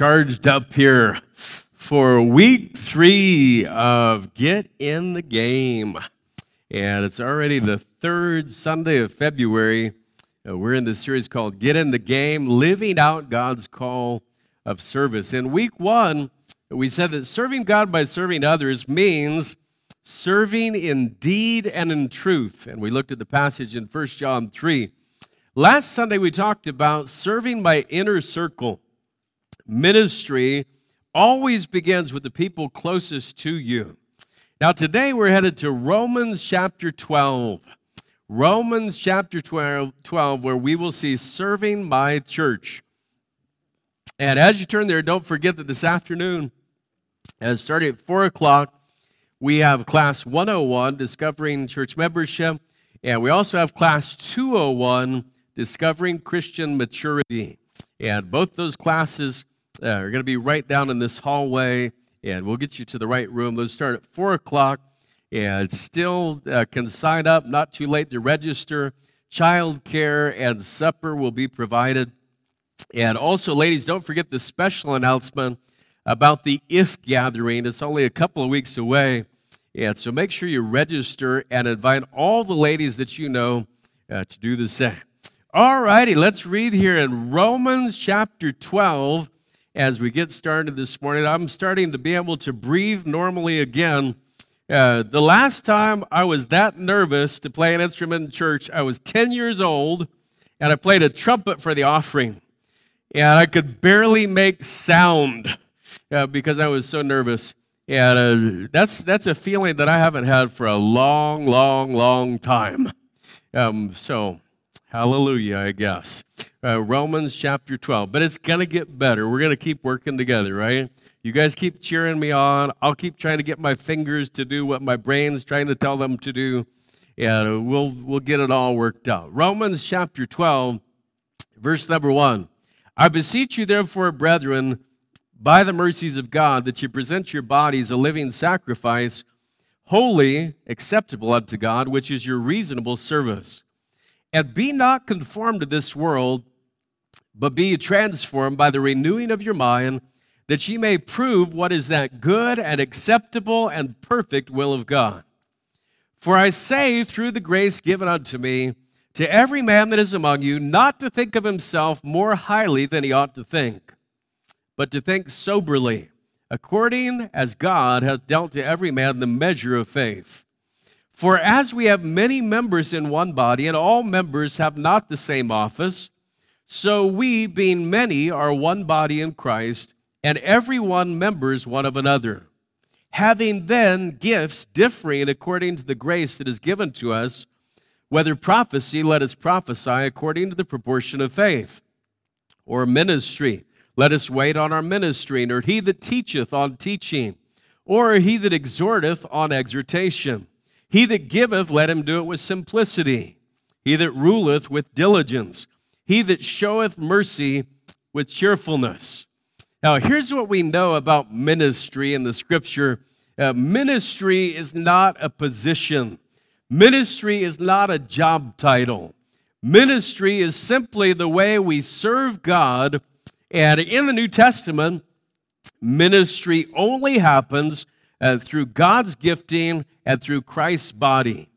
charged up here for week three of Get in the Game. And it's already the third Sunday of February. Uh, we're in this series called Get in the Game Living Out God's Call of Service. In week one, we said that serving God by serving others means serving in deed and in truth. And we looked at the passage in 1 John 3. Last Sunday, we talked about serving by inner circle. Ministry always begins with the people closest to you. Now, today we're headed to Romans chapter 12. Romans chapter 12, 12, where we will see serving my church. And as you turn there, don't forget that this afternoon, as starting at 4 o'clock, we have class 101, Discovering Church Membership. And we also have class 201, Discovering Christian Maturity. And both those classes uh, are going to be right down in this hallway, and we'll get you to the right room. Those start at 4 o'clock, and still uh, can sign up, not too late to register. Child care and supper will be provided. And also, ladies, don't forget the special announcement about the IF gathering. It's only a couple of weeks away. And so make sure you register and invite all the ladies that you know uh, to do the same. All righty, let's read here in Romans chapter 12 as we get started this morning. I'm starting to be able to breathe normally again. Uh, the last time I was that nervous to play an instrument in church, I was 10 years old and I played a trumpet for the offering. And I could barely make sound uh, because I was so nervous. And uh, that's, that's a feeling that I haven't had for a long, long, long time. Um, so Hallelujah, I guess. Uh, Romans chapter 12. But it's going to get better. We're going to keep working together, right? You guys keep cheering me on. I'll keep trying to get my fingers to do what my brain's trying to tell them to do. And we'll, we'll get it all worked out. Romans chapter 12, verse number 1. I beseech you, therefore, brethren, by the mercies of God, that you present your bodies a living sacrifice, holy, acceptable unto God, which is your reasonable service. And be not conformed to this world, but be transformed by the renewing of your mind, that ye may prove what is that good and acceptable and perfect will of God. For I say, through the grace given unto me, to every man that is among you, not to think of himself more highly than he ought to think, but to think soberly, according as God hath dealt to every man the measure of faith. For as we have many members in one body, and all members have not the same office, so we, being many, are one body in Christ, and every one members one of another. Having then gifts differing according to the grace that is given to us, whether prophecy, let us prophesy according to the proportion of faith, or ministry, let us wait on our ministry, or he that teacheth on teaching, or he that exhorteth on exhortation. He that giveth, let him do it with simplicity. He that ruleth with diligence. He that showeth mercy with cheerfulness. Now, here's what we know about ministry in the scripture uh, ministry is not a position, ministry is not a job title. Ministry is simply the way we serve God. And in the New Testament, ministry only happens uh, through God's gifting and through Christ's body.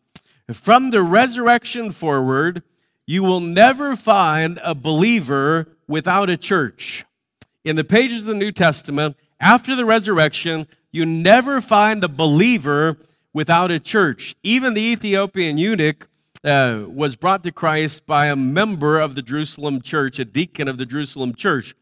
From the resurrection forward, you will never find a believer without a church. In the pages of the New Testament, after the resurrection, you never find a believer without a church. Even the Ethiopian eunuch uh, was brought to Christ by a member of the Jerusalem church, a deacon of the Jerusalem church.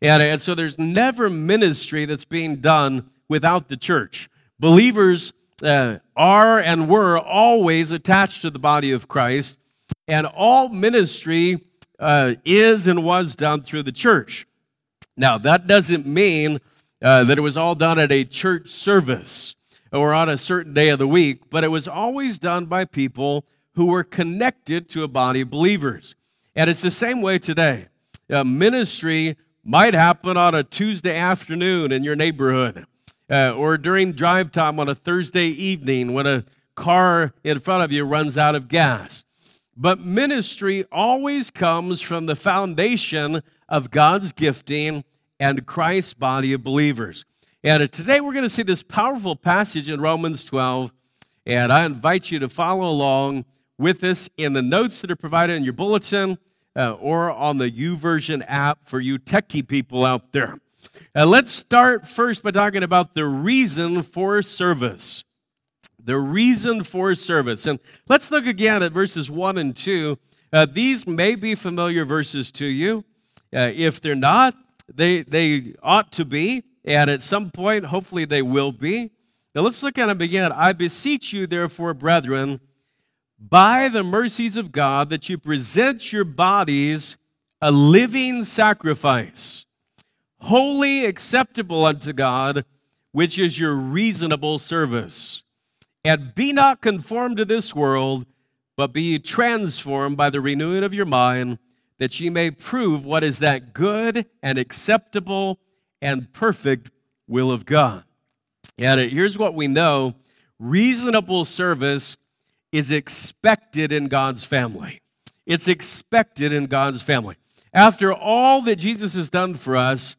And, and so there's never ministry that's being done without the church. Believers uh, are and were always attached to the body of Christ, and all ministry uh, is and was done through the church. Now, that doesn't mean uh, that it was all done at a church service or on a certain day of the week, but it was always done by people who were connected to a body of believers. And it's the same way today. Uh, ministry might happen on a Tuesday afternoon in your neighborhood uh, or during drive time on a Thursday evening when a car in front of you runs out of gas. but ministry always comes from the foundation of God's gifting and Christ's body of believers. And today we're going to see this powerful passage in Romans 12, and I invite you to follow along with us in the notes that are provided in your bulletin uh, or on the YouVersion app for you techie people out there. Uh, let's start first by talking about the reason for service. The reason for service. And let's look again at verses 1 and 2. Uh, these may be familiar verses to you. Uh, if they're not, they, they ought to be. And at some point, hopefully, they will be. Now let's look at them again. I beseech you, therefore, brethren, by the mercies of God, that you present your bodies a living sacrifice, holy, acceptable unto God, which is your reasonable service. And be not conformed to this world, but be transformed by the renewing of your mind, that ye may prove what is that good and acceptable and perfect will of God. And here's what we know reasonable service is expected in God's family. It's expected in God's family. After all that Jesus has done for us,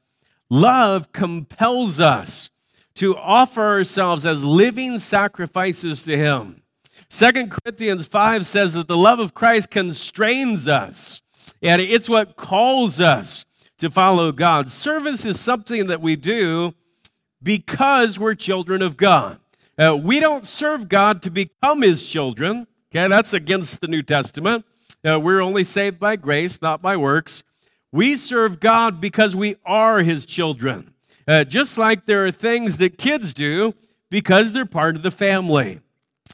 love compels us to offer ourselves as living sacrifices to Him. Second Corinthians 5 says that the love of Christ constrains us, and it's what calls us to follow God. Service is something that we do because we're children of God. Uh, we don't serve God to become his children. Okay, that's against the New Testament. Uh, we're only saved by grace, not by works. We serve God because we are his children. Uh, just like there are things that kids do because they're part of the family.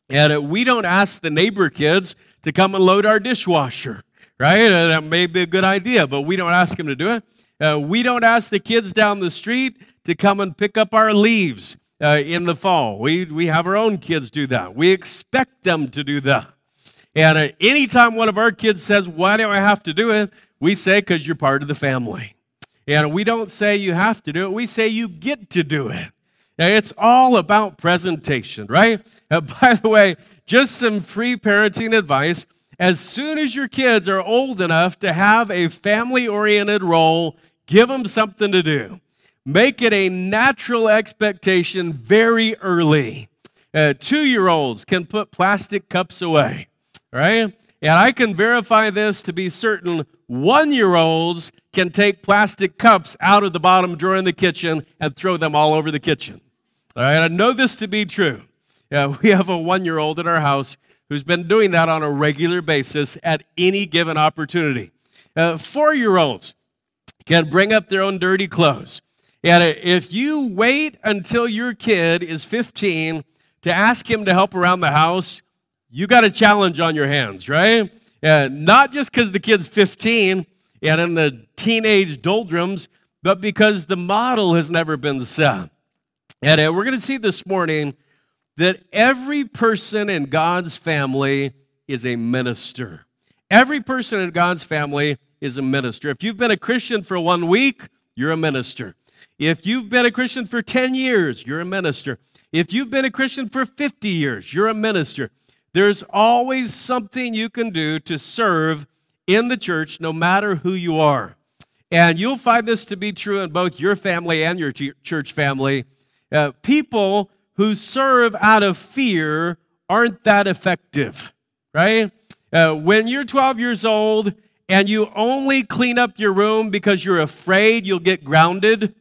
And uh, we don't ask the neighbor kids to come and load our dishwasher, right? Uh, that may be a good idea, but we don't ask them to do it. Uh, we don't ask the kids down the street to come and pick up our leaves uh, in the fall. We, we have our own kids do that. We expect them to do that. And uh, anytime one of our kids says, Why do I have to do it? We say, Because you're part of the family. And we don't say you have to do it, we say you get to do it. It's all about presentation, right? Uh, by the way, just some free parenting advice. As soon as your kids are old enough to have a family oriented role, give them something to do. Make it a natural expectation very early. Uh, Two year olds can put plastic cups away, right? And I can verify this to be certain one year olds can take plastic cups out of the bottom drawer in the kitchen and throw them all over the kitchen. All right, I know this to be true. Yeah, we have a one year old in our house who's been doing that on a regular basis at any given opportunity. Uh, Four year olds can bring up their own dirty clothes. And if you wait until your kid is 15 to ask him to help around the house, you got a challenge on your hands, right? And not just because the kid's 15 and in the teenage doldrums, but because the model has never been set. And uh, we're going to see this morning that every person in God's family is a minister. Every person in God's family is a minister. If you've been a Christian for one week, you're a minister. If you've been a Christian for 10 years, you're a minister. If you've been a Christian for 50 years, you're a minister. There's always something you can do to serve in the church, no matter who you are. And you'll find this to be true in both your family and your church family. Uh, people who serve out of fear aren't that effective, right? Uh, when you're 12 years old and you only clean up your room because you're afraid you'll get grounded,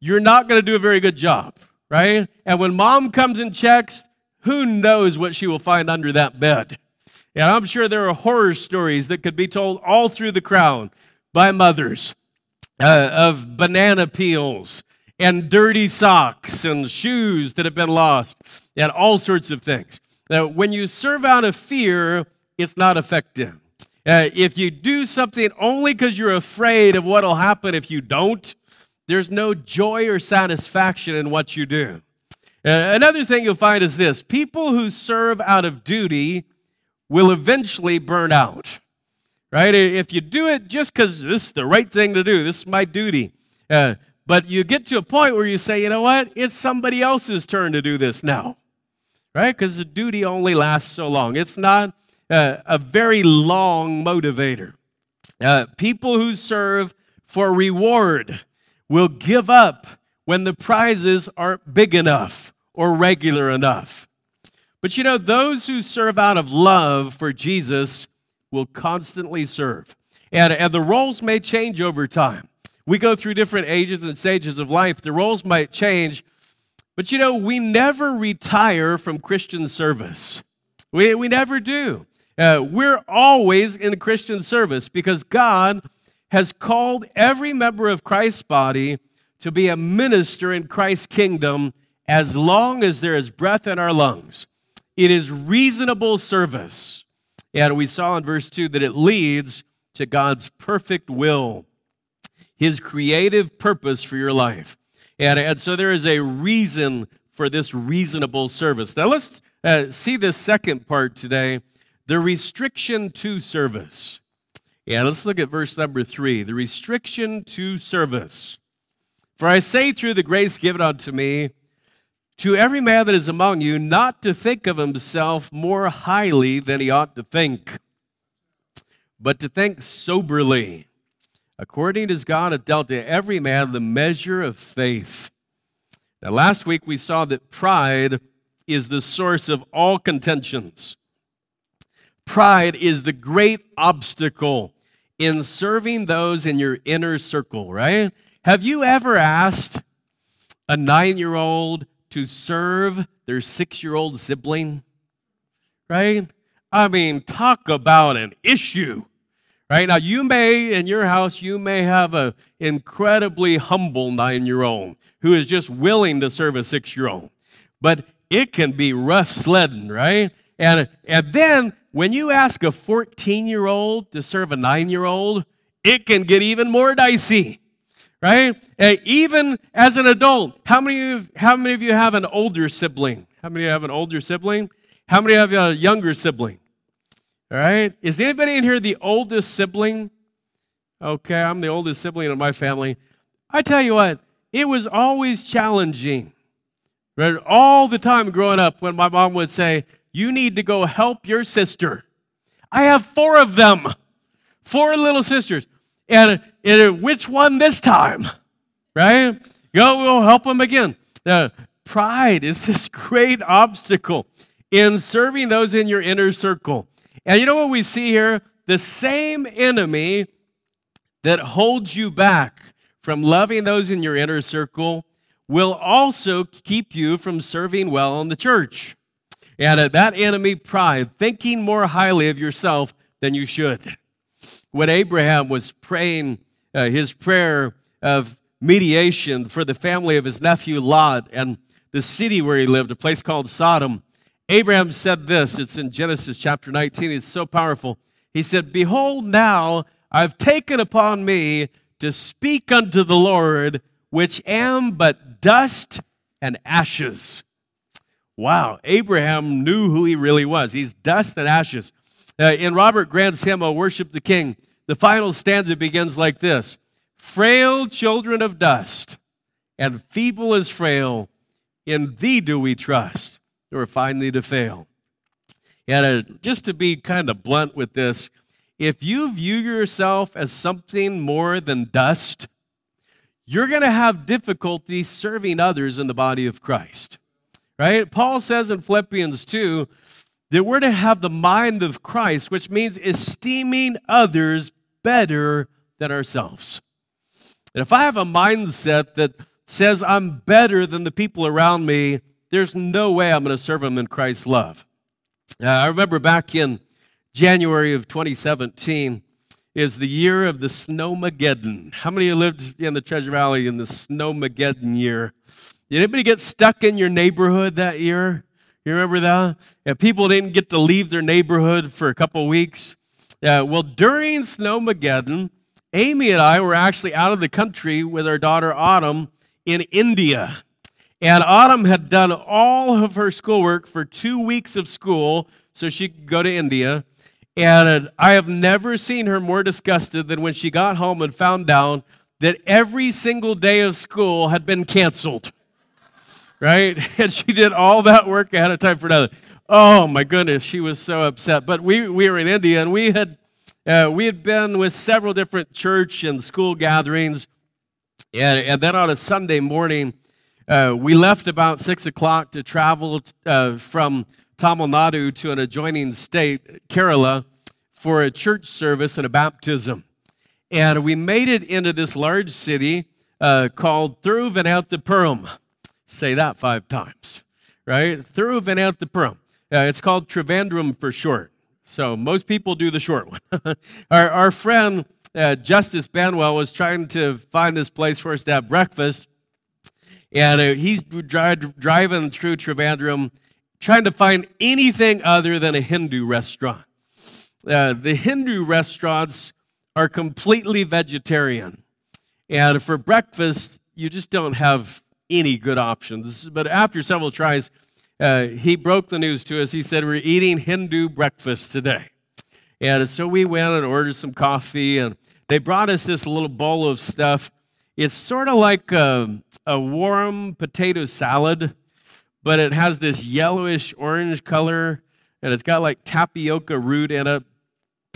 you're not going to do a very good job, right? And when mom comes and checks, who knows what she will find under that bed? And I'm sure there are horror stories that could be told all through the crowd by mothers uh, of banana peels and dirty socks and shoes that have been lost and all sorts of things. Now, when you serve out of fear, it's not effective. Uh, if you do something only because you're afraid of what will happen if you don't, there's no joy or satisfaction in what you do. Uh, another thing you'll find is this people who serve out of duty will eventually burn out, right? If you do it just because this is the right thing to do, this is my duty. Uh, but you get to a point where you say, you know what? It's somebody else's turn to do this now, right? Because the duty only lasts so long. It's not uh, a very long motivator. Uh, people who serve for reward will give up when the prizes aren't big enough or regular enough. But you know, those who serve out of love for Jesus will constantly serve. And, and the roles may change over time. We go through different ages and stages of life. The roles might change, but you know, we never retire from Christian service. We, we never do. Uh, we're always in Christian service because God has called every member of Christ's body to be a minister in Christ's kingdom as long as there is breath in our lungs. It is reasonable service. And we saw in verse 2 that it leads to God's perfect will, His creative purpose for your life. And, and so there is a reason for this reasonable service. Now let's uh, see the second part today the restriction to service. Yeah, let's look at verse number three the restriction to service. For I say through the grace given unto me, to every man that is among you, not to think of himself more highly than he ought to think, but to think soberly, according as God hath dealt to every man the measure of faith. Now, last week we saw that pride is the source of all contentions. Pride is the great obstacle in serving those in your inner circle, right? Have you ever asked a nine year old to serve their six year old sibling? Right? I mean, talk about an issue. Right now, you may in your house, you may have an incredibly humble nine year old who is just willing to serve a six year old. But it can be rough sledding, right? And, and then when you ask a 14 year old to serve a nine year old, it can get even more dicey, right? And even as an adult, how many, of, how many of you have an older sibling? How many have an older sibling? How many have a younger sibling? All right? Is anybody in here the oldest sibling? Okay, I'm the oldest sibling in my family. I tell you what, it was always challenging. Right? All the time growing up when my mom would say, You need to go help your sister. I have four of them, four little sisters. And which one this time? Right? Go, we'll help them again. Pride is this great obstacle in serving those in your inner circle. And you know what we see here? The same enemy that holds you back from loving those in your inner circle will also keep you from serving well in the church. And uh, that enemy, pride, thinking more highly of yourself than you should. When Abraham was praying uh, his prayer of mediation for the family of his nephew Lot and the city where he lived, a place called Sodom, Abraham said this. It's in Genesis chapter 19. It's so powerful. He said, Behold, now I've taken upon me to speak unto the Lord, which am but dust and ashes. Wow, Abraham knew who he really was. He's dust and ashes. Uh, in Robert Grant's hymn, O Worship the King, the final stanza begins like this Frail children of dust, and feeble as frail, in thee do we trust, or finally to fail. And uh, just to be kind of blunt with this, if you view yourself as something more than dust, you're going to have difficulty serving others in the body of Christ. Right? Paul says in Philippians 2 that we're to have the mind of Christ, which means esteeming others better than ourselves. And if I have a mindset that says I'm better than the people around me, there's no way I'm going to serve them in Christ's love. Uh, I remember back in January of 2017, is the year of the Snowmageddon. How many of you lived in the Treasure Valley in the Snowmageddon year? Did anybody get stuck in your neighborhood that year? You remember that? Yeah, people didn't get to leave their neighborhood for a couple weeks. Yeah, well, during Snowmageddon, Amy and I were actually out of the country with our daughter Autumn in India. And Autumn had done all of her schoolwork for two weeks of school so she could go to India. And I have never seen her more disgusted than when she got home and found out that every single day of school had been canceled. Right? And she did all that work ahead of time for another. Oh my goodness, she was so upset. But we, we were in India and we had, uh, we had been with several different church and school gatherings. And, and then on a Sunday morning, uh, we left about six o'clock to travel uh, from Tamil Nadu to an adjoining state, Kerala, for a church service and a baptism. And we made it into this large city uh, called Thiruvananthapuram. Say that five times, right? Thiruvananthapuram. Uh, it's called Trivandrum for short. So most people do the short one. our, our friend uh, Justice Banwell was trying to find this place for us to have breakfast. And uh, he's dri- driving through Trivandrum trying to find anything other than a Hindu restaurant. Uh, the Hindu restaurants are completely vegetarian. And for breakfast, you just don't have any good options. But after several tries, uh, he broke the news to us. He said, We're eating Hindu breakfast today. And so we went and ordered some coffee, and they brought us this little bowl of stuff. It's sort of like a, a warm potato salad, but it has this yellowish orange color, and it's got like tapioca root in it.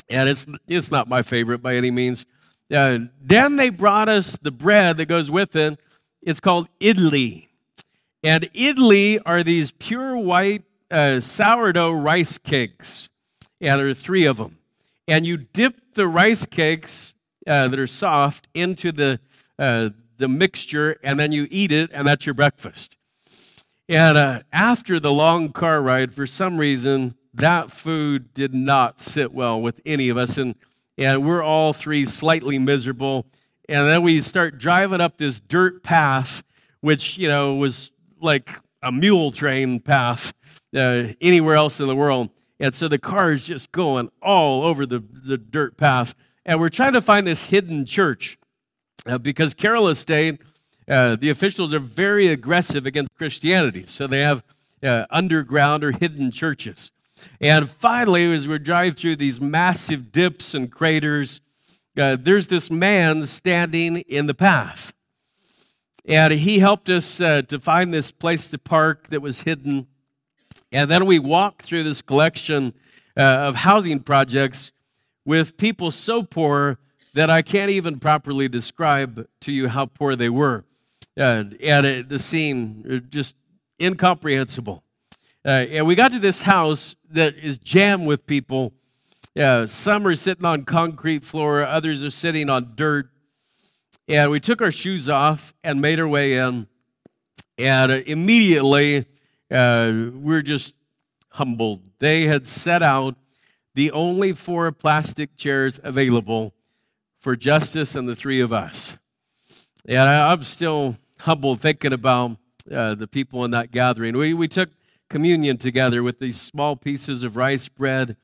And it's, it's not my favorite by any means. Uh, then they brought us the bread that goes with it. It's called idli. And idli are these pure white uh, sourdough rice cakes. Yeah, there are three of them. And you dip the rice cakes uh, that are soft into the, uh, the mixture, and then you eat it, and that's your breakfast. And uh, after the long car ride, for some reason, that food did not sit well with any of us. And, and we're all three slightly miserable. And then we start driving up this dirt path, which, you know, was like a mule train path uh, anywhere else in the world. And so the car is just going all over the, the dirt path. And we're trying to find this hidden church uh, because Kerala State, uh, the officials are very aggressive against Christianity. So they have uh, underground or hidden churches. And finally, as we drive through these massive dips and craters, uh, there's this man standing in the path. And he helped us uh, to find this place to park that was hidden. And then we walked through this collection uh, of housing projects with people so poor that I can't even properly describe to you how poor they were. Uh, and the scene, uh, just incomprehensible. Uh, and we got to this house that is jammed with people. Uh, some are sitting on concrete floor, others are sitting on dirt. And we took our shoes off and made our way in. And immediately, uh, we're just humbled. They had set out the only four plastic chairs available for Justice and the three of us. And I'm still humbled thinking about uh, the people in that gathering. We, we took communion together with these small pieces of rice bread,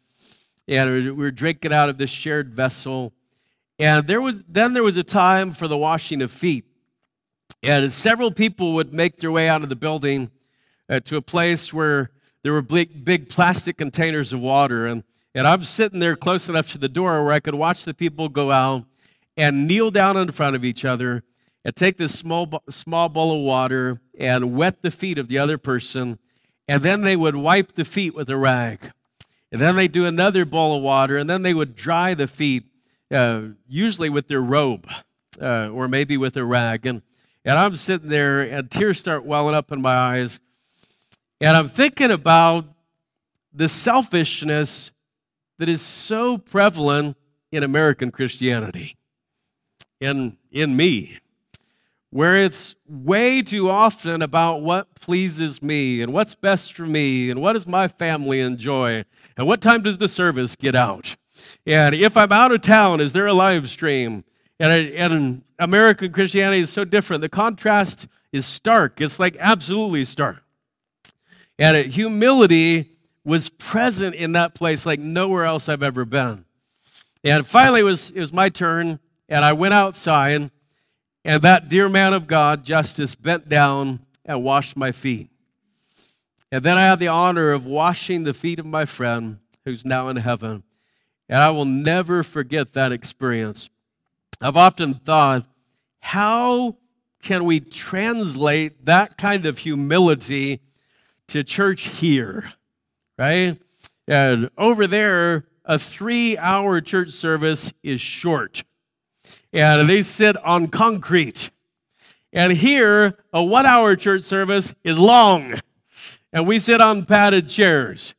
and we were drinking out of this shared vessel. And there was then there was a time for the washing of feet. And several people would make their way out of the building uh, to a place where there were big, big plastic containers of water. And, and I'm sitting there close enough to the door where I could watch the people go out and kneel down in front of each other and take this small, small bowl of water and wet the feet of the other person. And then they would wipe the feet with a rag. And then they'd do another bowl of water, and then they would dry the feet uh, usually with their robe uh, or maybe with a rag. And, and I'm sitting there, and tears start welling up in my eyes. And I'm thinking about the selfishness that is so prevalent in American Christianity, in, in me, where it's way too often about what pleases me and what's best for me and what does my family enjoy and what time does the service get out. And if I'm out of town, is there a live stream? And, and American Christianity is so different. The contrast is stark. It's like absolutely stark. And humility was present in that place like nowhere else I've ever been. And finally, it was, it was my turn, and I went outside, and that dear man of God, Justice, bent down and washed my feet. And then I had the honor of washing the feet of my friend who's now in heaven. And I will never forget that experience. I've often thought, how can we translate that kind of humility to church here? right? And over there, a three hour church service is short. And they sit on concrete. And here, a one hour church service is long. And we sit on padded chairs.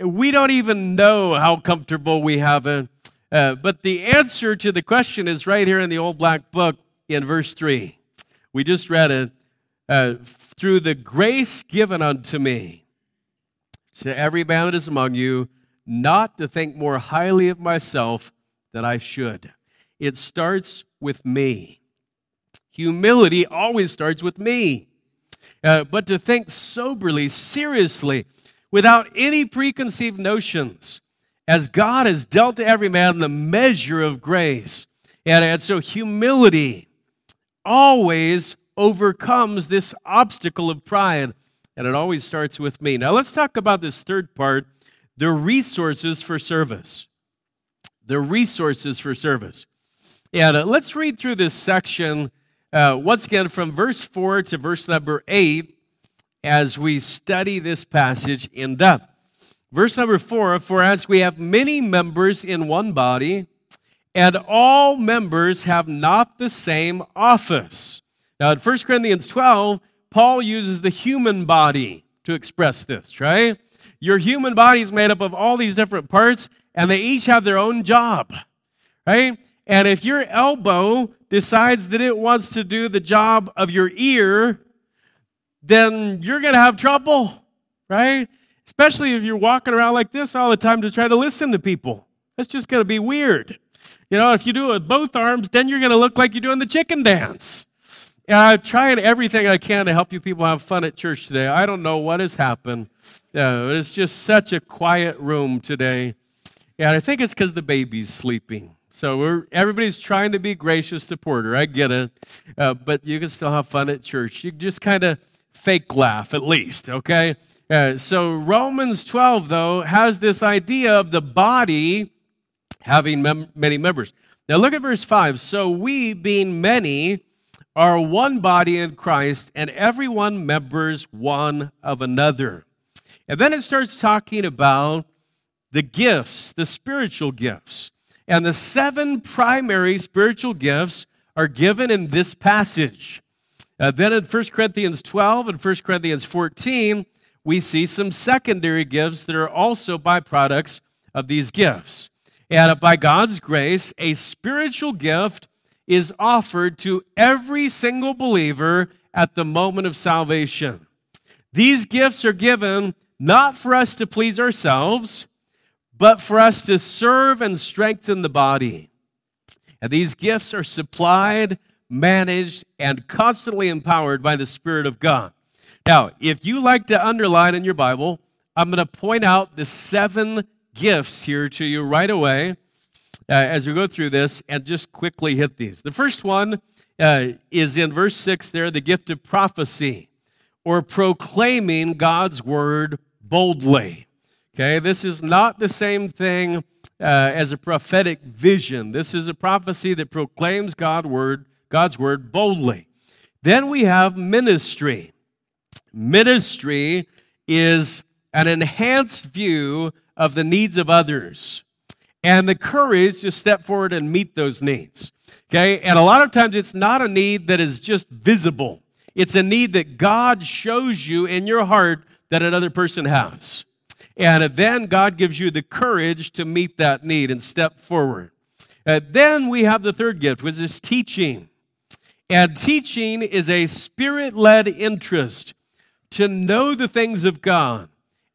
We don't even know how comfortable we have it. Uh, but the answer to the question is right here in the old black book in verse 3. We just read it. Uh, through the grace given unto me, to every man that is among you, not to think more highly of myself than I should. It starts with me. Humility always starts with me. Uh, but to think soberly, seriously, without any preconceived notions, as God has dealt to every man the measure of grace. And, and so humility always overcomes this obstacle of pride, and it always starts with me. Now, let's talk about this third part the resources for service. The resources for service. And uh, let's read through this section uh, once again from verse 4 to verse number 8 as we study this passage in depth. Verse number 4 For as we have many members in one body, and all members have not the same office. Now, in 1 Corinthians 12, Paul uses the human body to express this, right? Your human body is made up of all these different parts, and they each have their own job, right? And if your elbow decides that it wants to do the job of your ear, then you're going to have trouble, right? Especially if you're walking around like this all the time to try to listen to people. That's just going to be weird. You know, if you do it with both arms, then you're going to look like you're doing the chicken dance. I'm trying everything I can to help you people have fun at church today. I don't know what has happened. Yeah, it's just such a quiet room today. And I think it's because the baby's sleeping. So we're everybody's trying to be gracious to Porter. I get it, uh, but you can still have fun at church. You just kind of fake laugh at least, okay? Uh, so Romans 12 though has this idea of the body having mem- many members. Now look at verse 5. So we, being many, are one body in Christ, and everyone members one of another. And then it starts talking about the gifts, the spiritual gifts. And the seven primary spiritual gifts are given in this passage. Uh, then in 1 Corinthians 12 and 1 Corinthians 14, we see some secondary gifts that are also byproducts of these gifts. And by God's grace, a spiritual gift is offered to every single believer at the moment of salvation. These gifts are given not for us to please ourselves, but for us to serve and strengthen the body. And these gifts are supplied, managed, and constantly empowered by the Spirit of God. Now, if you like to underline in your Bible, I'm going to point out the seven gifts here to you right away uh, as we go through this and just quickly hit these. The first one uh, is in verse 6 there the gift of prophecy or proclaiming God's word boldly. Okay, this is not the same thing uh, as a prophetic vision. This is a prophecy that proclaims God's word, God's word boldly. Then we have ministry. Ministry is an enhanced view of the needs of others and the courage to step forward and meet those needs. Okay, and a lot of times it's not a need that is just visible, it's a need that God shows you in your heart that another person has. And then God gives you the courage to meet that need and step forward. And then we have the third gift, which is teaching. And teaching is a spirit led interest to know the things of God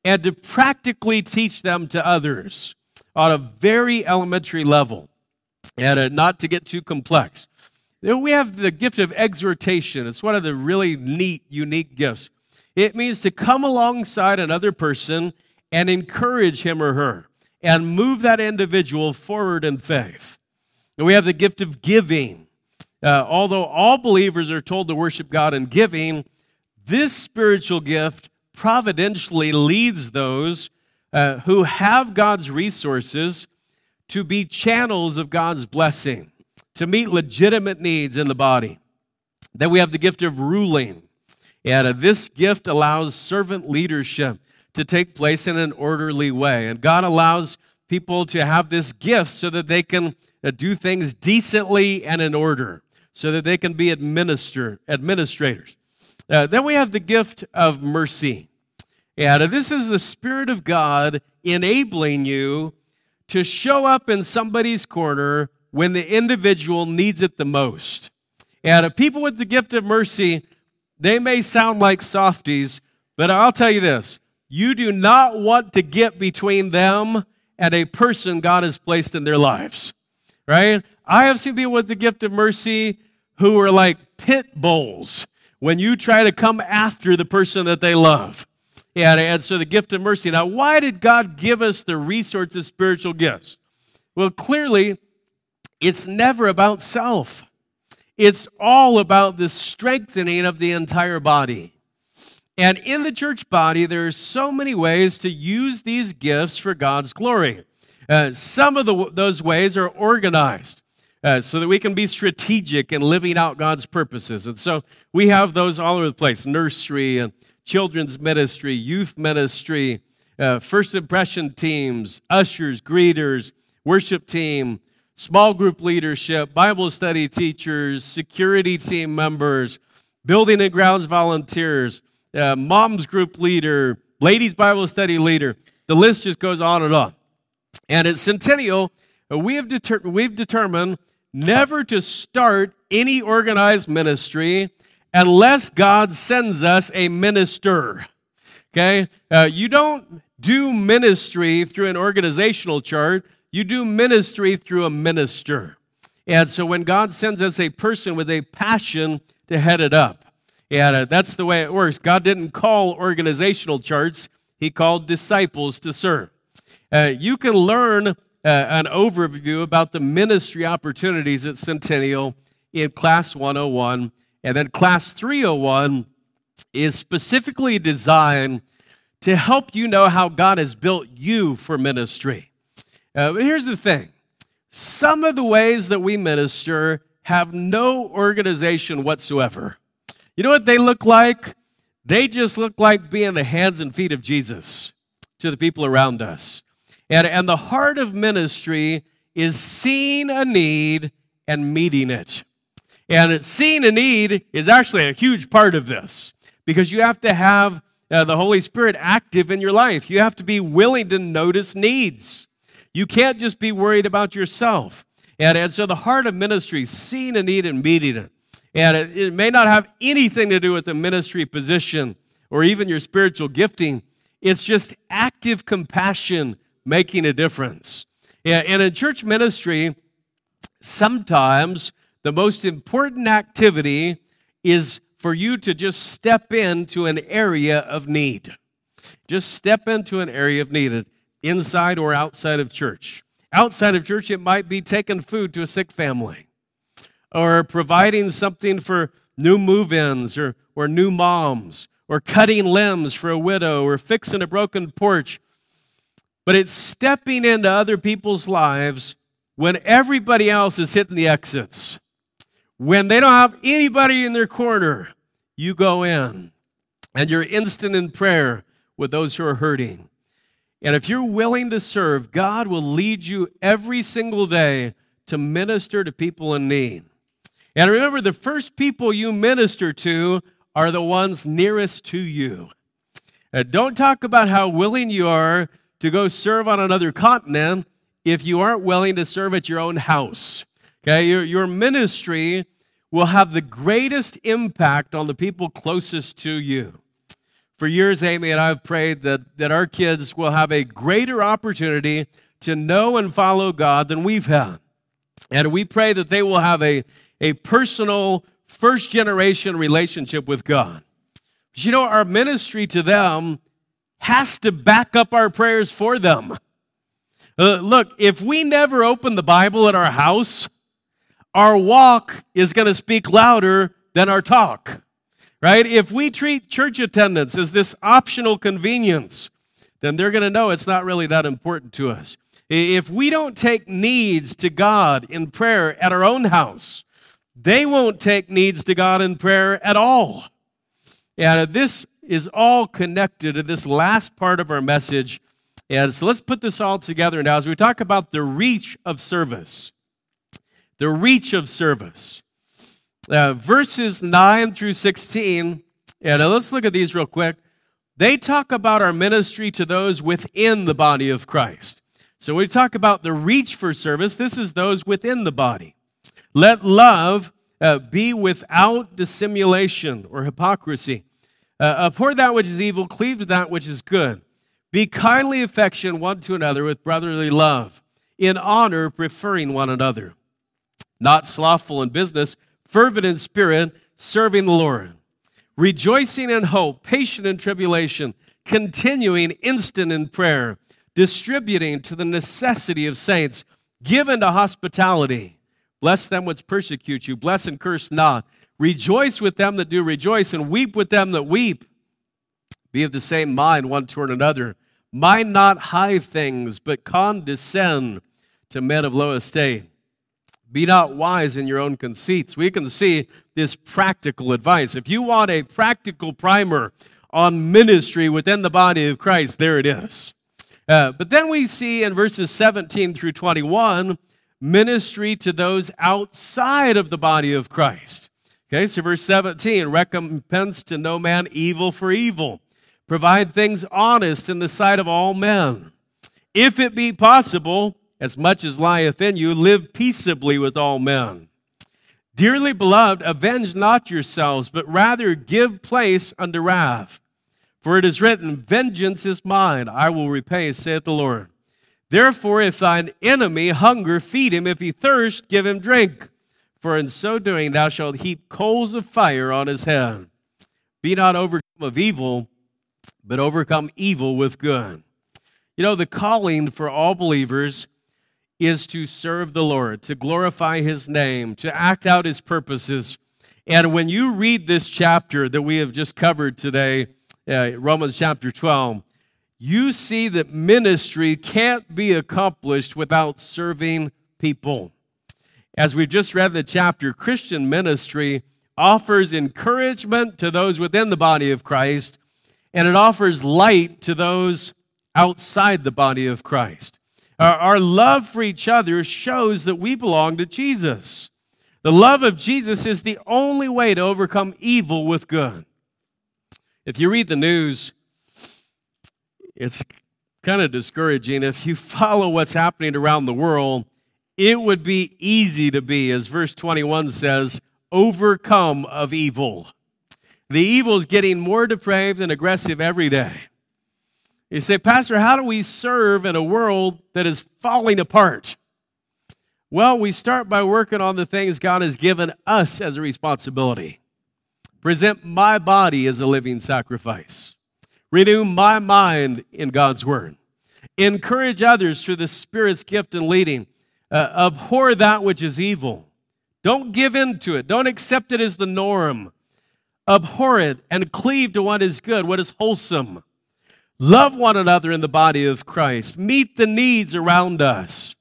and to practically teach them to others on a very elementary level and uh, not to get too complex. Then we have the gift of exhortation. It's one of the really neat, unique gifts. It means to come alongside another person and encourage him or her and move that individual forward in faith. And we have the gift of giving. Uh, although all believers are told to worship God in giving, this spiritual gift providentially leads those uh, who have God's resources to be channels of God's blessing, to meet legitimate needs in the body. Then we have the gift of ruling. And uh, this gift allows servant leadership to take place in an orderly way. And God allows people to have this gift so that they can uh, do things decently and in order, so that they can be administer, administrators. Uh, then we have the gift of mercy. And this is the Spirit of God enabling you to show up in somebody's corner when the individual needs it the most. And people with the gift of mercy, they may sound like softies, but I'll tell you this you do not want to get between them and a person God has placed in their lives, right? I have seen people with the gift of mercy who are like pit bulls when you try to come after the person that they love. And, and so the gift of mercy. Now, why did God give us the resource of spiritual gifts? Well, clearly, it's never about self. It's all about the strengthening of the entire body. And in the church body, there are so many ways to use these gifts for God's glory. Uh, some of the, those ways are organized uh, so that we can be strategic in living out God's purposes. And so we have those all over the place nursery and children's ministry, youth ministry, uh, first impression teams, ushers, greeters, worship team, small group leadership, Bible study teachers, security team members, building and grounds volunteers, uh, mom's group leader, ladies Bible study leader. The list just goes on and on. And at Centennial, uh, we have deter- we've determined never to start any organized ministry unless God sends us a minister. Okay? Uh, you don't do ministry through an organizational chart, you do ministry through a minister. And so when God sends us a person with a passion to head it up, and uh, that's the way it works. God didn't call organizational charts, He called disciples to serve. Uh, you can learn an overview about the ministry opportunities at Centennial in Class 101 and then class 301 is specifically designed to help you know how God has built you for ministry. Uh, but here's the thing some of the ways that we minister have no organization whatsoever. You know what they look like? They just look like being the hands and feet of Jesus to the people around us. And, and the heart of ministry is seeing a need and meeting it. And seeing a need is actually a huge part of this because you have to have uh, the Holy Spirit active in your life. You have to be willing to notice needs. You can't just be worried about yourself. And, and so the heart of ministry, seeing a need and meeting it. And it, it may not have anything to do with the ministry position or even your spiritual gifting. It's just active compassion making a difference. And in church ministry, sometimes the most important activity is for you to just step into an area of need. Just step into an area of need, inside or outside of church. Outside of church, it might be taking food to a sick family or providing something for new move ins or, or new moms or cutting limbs for a widow or fixing a broken porch. But it's stepping into other people's lives when everybody else is hitting the exits. When they don't have anybody in their corner, you go in and you're instant in prayer with those who are hurting. And if you're willing to serve, God will lead you every single day to minister to people in need. And remember, the first people you minister to are the ones nearest to you. Don't talk about how willing you are to go serve on another continent if you aren't willing to serve at your own house. Okay, your, your ministry will have the greatest impact on the people closest to you. For years, Amy and I have prayed that, that our kids will have a greater opportunity to know and follow God than we've had. And we pray that they will have a, a personal, first generation relationship with God. But you know, our ministry to them has to back up our prayers for them. Uh, look, if we never open the Bible at our house, our walk is going to speak louder than our talk, right? If we treat church attendance as this optional convenience, then they're going to know it's not really that important to us. If we don't take needs to God in prayer at our own house, they won't take needs to God in prayer at all. And this is all connected to this last part of our message. And so let's put this all together now as we talk about the reach of service. The reach of service. Uh, verses 9 through 16, and let's look at these real quick. They talk about our ministry to those within the body of Christ. So we talk about the reach for service. This is those within the body. Let love uh, be without dissimulation or hypocrisy. Uh, abhor that which is evil, cleave to that which is good. Be kindly affection one to another with brotherly love, in honor preferring one another. Not slothful in business, fervent in spirit, serving the Lord. Rejoicing in hope, patient in tribulation, continuing instant in prayer, distributing to the necessity of saints, given to hospitality Bless them which persecute you. Bless and curse not. Rejoice with them that do rejoice, and weep with them that weep. Be of the same mind one toward another. Mind not high things, but condescend to men of low estate. Be not wise in your own conceits. We can see this practical advice. If you want a practical primer on ministry within the body of Christ, there it is. Uh, but then we see in verses 17 through 21 ministry to those outside of the body of Christ. Okay, so verse 17 recompense to no man evil for evil, provide things honest in the sight of all men. If it be possible, as much as lieth in you, live peaceably with all men. Dearly beloved, avenge not yourselves, but rather give place unto wrath. For it is written, Vengeance is mine, I will repay, saith the Lord. Therefore, if thine enemy hunger, feed him. If he thirst, give him drink. For in so doing, thou shalt heap coals of fire on his head. Be not overcome of evil, but overcome evil with good. You know, the calling for all believers is to serve the Lord, to glorify his name, to act out his purposes. And when you read this chapter that we have just covered today, uh, Romans chapter 12, you see that ministry can't be accomplished without serving people. As we've just read the chapter, Christian ministry offers encouragement to those within the body of Christ, and it offers light to those outside the body of Christ. Our, love for each other shows that we belong to Jesus. The love of Jesus is the only way to overcome evil with good. If you read the news, it's kind of discouraging. If you follow what's happening around the world, it would be easy to be, as verse 21 says, overcome of evil. The evil is getting more depraved and aggressive every day. You say, Pastor, how do we serve in a world that is falling apart? Well, we start by working on the things God has given us as a responsibility. Present my body as a living sacrifice. Renew my mind in God's word. Encourage others through the Spirit's gift and leading. Uh, abhor that which is evil. Don't give in to it. Don't accept it as the norm. Abhor it and cleave to what is good, what is wholesome. Love one another in the body of Christ. Meet the needs around us.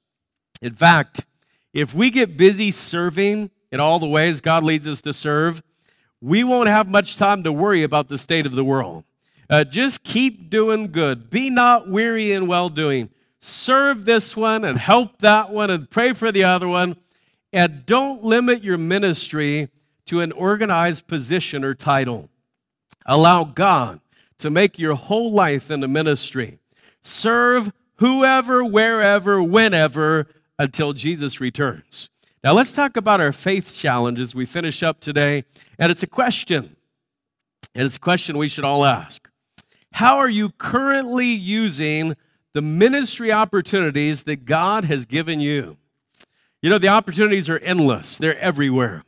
In fact, if we get busy serving in all the ways God leads us to serve, we won't have much time to worry about the state of the world. Uh, just keep doing good. Be not weary in well doing. Serve this one and help that one and pray for the other one. And don't limit your ministry to an organized position or title. Allow God to make your whole life in into ministry. Serve whoever, wherever, whenever until Jesus returns. Now, let's talk about our faith challenge as we finish up today. And it's a question, and it's a question we should all ask. How are you currently using the ministry opportunities that God has given you? You know, the opportunities are endless, they're everywhere.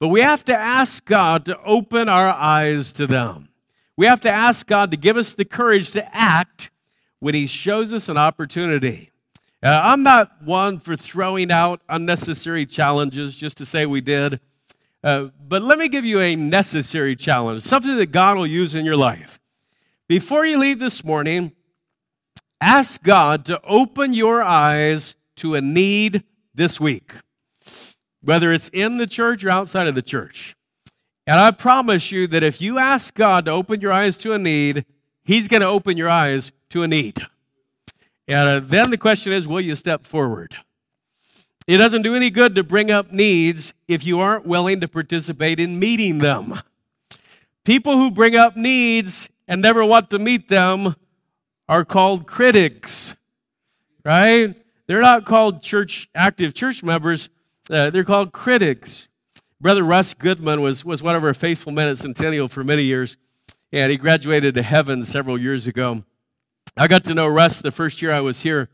But we have to ask God to open our eyes to them. We have to ask God to give us the courage to act when He shows us an opportunity. Uh, I'm not one for throwing out unnecessary challenges just to say we did. Uh, but let me give you a necessary challenge, something that God will use in your life. Before you leave this morning, ask God to open your eyes to a need this week, whether it's in the church or outside of the church. And I promise you that if you ask God to open your eyes to a need, He's going to open your eyes to a need. And uh, then the question is will you step forward? It doesn't do any good to bring up needs if you aren't willing to participate in meeting them. People who bring up needs and never want to meet them are called critics, right? They're not called church active church members. Uh, they're called critics. Brother Russ Goodman was, was one of our faithful men at Centennial for many years, and he graduated to heaven several years ago. I got to know Russ the first year I was here,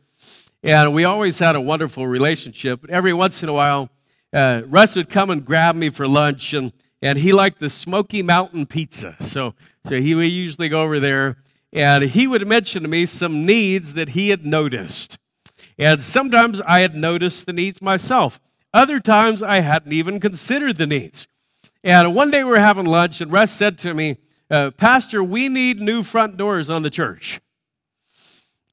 and we always had a wonderful relationship. Every once in a while, uh, Russ would come and grab me for lunch, and, and he liked the Smoky Mountain Pizza. So, so he would usually go over there, and he would mention to me some needs that he had noticed. And sometimes I had noticed the needs myself. Other times I hadn't even considered the needs. And one day we were having lunch, and Russ said to me, uh, Pastor, we need new front doors on the church.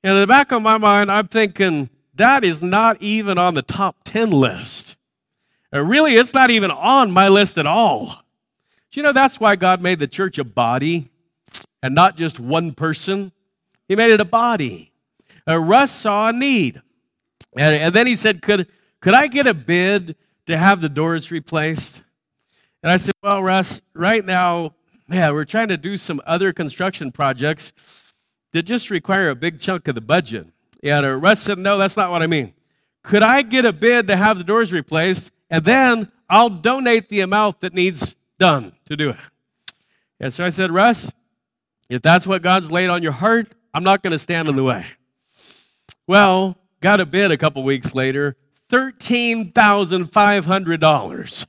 And in the back of my mind, I'm thinking, that is not even on the top 10 list. Uh, really, it's not even on my list at all. Do you know that's why God made the church a body and not just one person? He made it a body. Uh, Russ saw a need. And, and then he said, could, could I get a bid to have the doors replaced? And I said, Well, Russ, right now, yeah, we're trying to do some other construction projects that just require a big chunk of the budget. And Russ said, No, that's not what I mean. Could I get a bid to have the doors replaced? And then I'll donate the amount that needs done to do it. And so I said, Russ, if that's what God's laid on your heart, I'm not going to stand in the way. Well, got a bid a couple weeks later $13,500.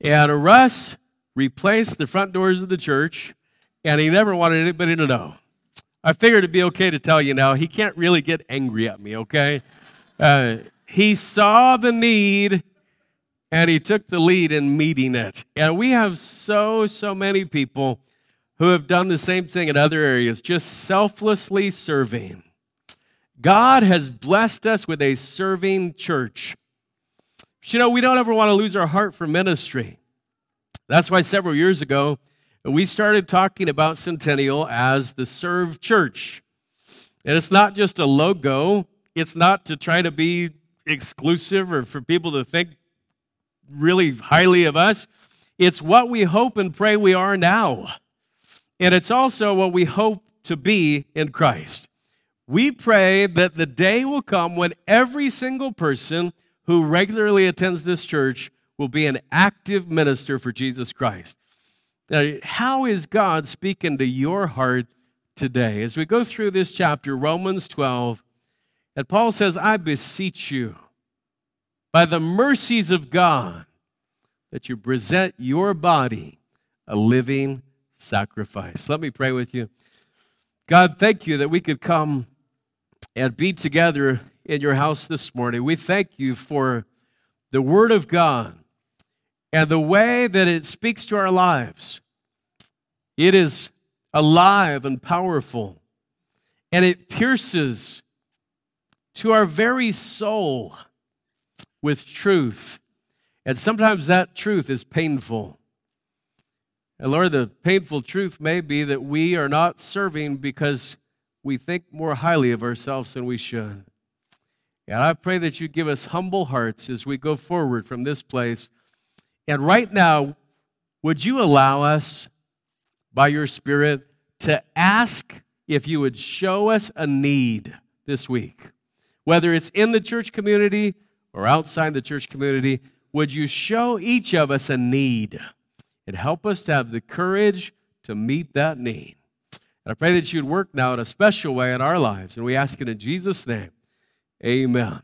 And Russ replaced the front doors of the church, and he never wanted anybody to know. I figured it'd be okay to tell you now. He can't really get angry at me, okay? Uh, he saw the need and he took the lead in meeting it. And we have so, so many people who have done the same thing in other areas, just selflessly serving. God has blessed us with a serving church. You know, we don't ever want to lose our heart for ministry. That's why several years ago, we started talking about Centennial as the Serve Church. And it's not just a logo, it's not to try to be exclusive or for people to think really highly of us. It's what we hope and pray we are now. And it's also what we hope to be in Christ. We pray that the day will come when every single person who regularly attends this church will be an active minister for Jesus Christ. Now, how is God speaking to your heart today? As we go through this chapter, Romans 12, and Paul says, I beseech you, by the mercies of God, that you present your body a living sacrifice. Let me pray with you. God, thank you that we could come and be together in your house this morning. We thank you for the Word of God and the way that it speaks to our lives. It is alive and powerful, and it pierces to our very soul with truth. And sometimes that truth is painful. And Lord, the painful truth may be that we are not serving because we think more highly of ourselves than we should. And I pray that you give us humble hearts as we go forward from this place. And right now, would you allow us, by your Spirit, to ask if you would show us a need this week? Whether it's in the church community or outside the church community, would you show each of us a need and help us to have the courage to meet that need? And I pray that you'd work now in a special way in our lives. And we ask it in Jesus' name. Amen.